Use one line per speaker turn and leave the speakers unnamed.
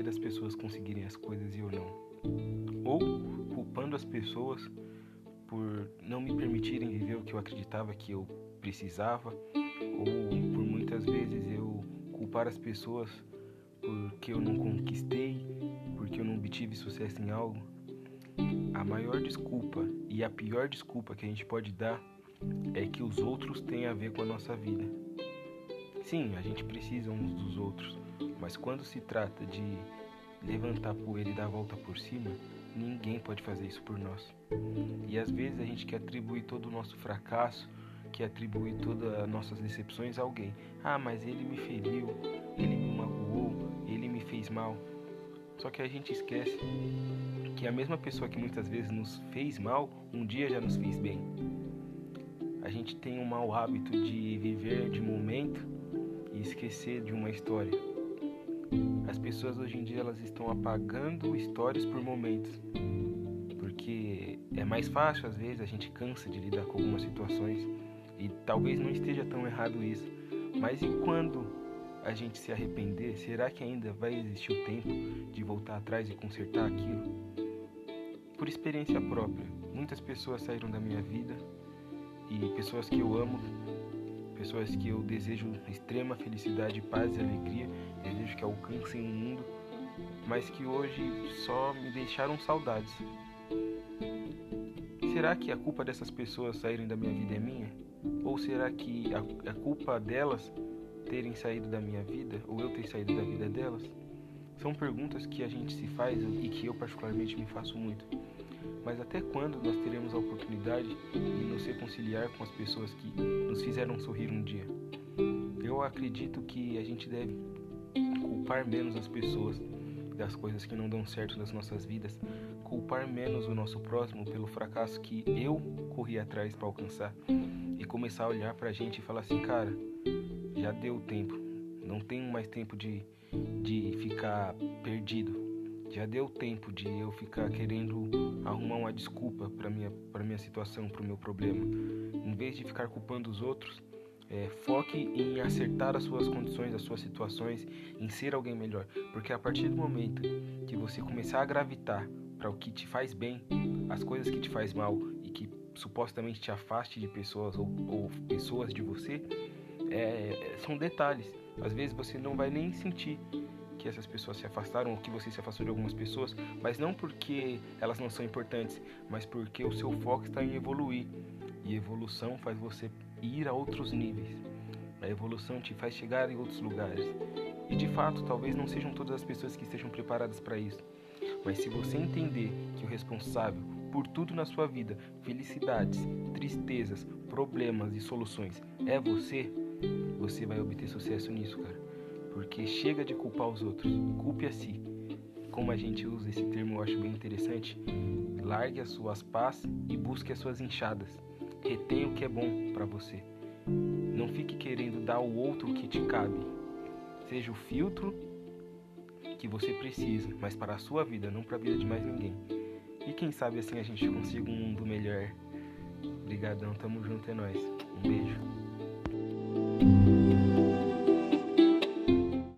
porquê das pessoas conseguirem as coisas e eu não. Ou culpando as pessoas por não me permitirem viver o que eu acreditava que eu precisava, ou por muitas vezes eu culpar as pessoas porque eu não conquistei, porque eu não obtive sucesso em algo. A maior desculpa e a pior desculpa que a gente pode dar é que os outros têm a ver com a nossa vida. Sim, a gente precisa uns dos outros, mas quando se trata de levantar poeira e dar a volta por cima, ninguém pode fazer isso por nós. E às vezes a gente quer atribuir todo o nosso fracasso, quer atribuir todas as nossas decepções a alguém. Ah, mas ele me feriu, ele me magoou, ele me fez mal. Só que a gente esquece que a mesma pessoa que muitas vezes nos fez mal, um dia já nos fez bem. A gente tem um mau hábito de viver de momento esquecer de uma história. As pessoas hoje em dia elas estão apagando histórias por momentos. Porque é mais fácil às vezes, a gente cansa de lidar com algumas situações e talvez não esteja tão errado isso. Mas e quando a gente se arrepender, será que ainda vai existir o tempo de voltar atrás e consertar aquilo? Por experiência própria, muitas pessoas saíram da minha vida e pessoas que eu amo, pessoas que eu desejo extrema felicidade, paz e alegria, desejo que alcancem o mundo, mas que hoje só me deixaram saudades. Será que a culpa dessas pessoas saírem da minha vida é minha? Ou será que a, a culpa delas terem saído da minha vida ou eu ter saído da vida delas? São perguntas que a gente se faz e que eu particularmente me faço muito. Mas até quando nós teremos a oportunidade de nos reconciliar com as pessoas que nos fizeram sorrir um dia? Eu acredito que a gente deve culpar menos as pessoas das coisas que não dão certo nas nossas vidas, culpar menos o nosso próximo pelo fracasso que eu corri atrás para alcançar e começar a olhar para a gente e falar assim, cara, já deu tempo. Não tenho mais tempo de, de ficar perdido. Já deu tempo de eu ficar querendo arrumar uma desculpa para minha para minha situação, para o meu problema. Em vez de ficar culpando os outros, é, foque em acertar as suas condições, as suas situações, em ser alguém melhor. Porque a partir do momento que você começar a gravitar para o que te faz bem, as coisas que te faz mal e que supostamente te afaste de pessoas ou, ou pessoas de você, é, são detalhes. Às vezes você não vai nem sentir que essas pessoas se afastaram ou que você se afastou de algumas pessoas, mas não porque elas não são importantes, mas porque o seu foco está em evoluir. E evolução faz você ir a outros níveis. A evolução te faz chegar em outros lugares. E de fato, talvez não sejam todas as pessoas que estejam preparadas para isso. Mas se você entender que o responsável por tudo na sua vida, felicidades, tristezas, problemas e soluções, é você, você vai obter sucesso nisso, cara. Porque chega de culpar os outros, culpe a si. Como a gente usa esse termo, eu acho bem interessante. Largue as suas pás e busque as suas enxadas. Retenha o que é bom para você. Não fique querendo dar ao outro o que te cabe. Seja o filtro que você precisa, mas para a sua vida, não para a vida de mais ninguém. E quem sabe assim a gente consiga um mundo melhor. Obrigadão, tamo junto, é nóis. Um beijo.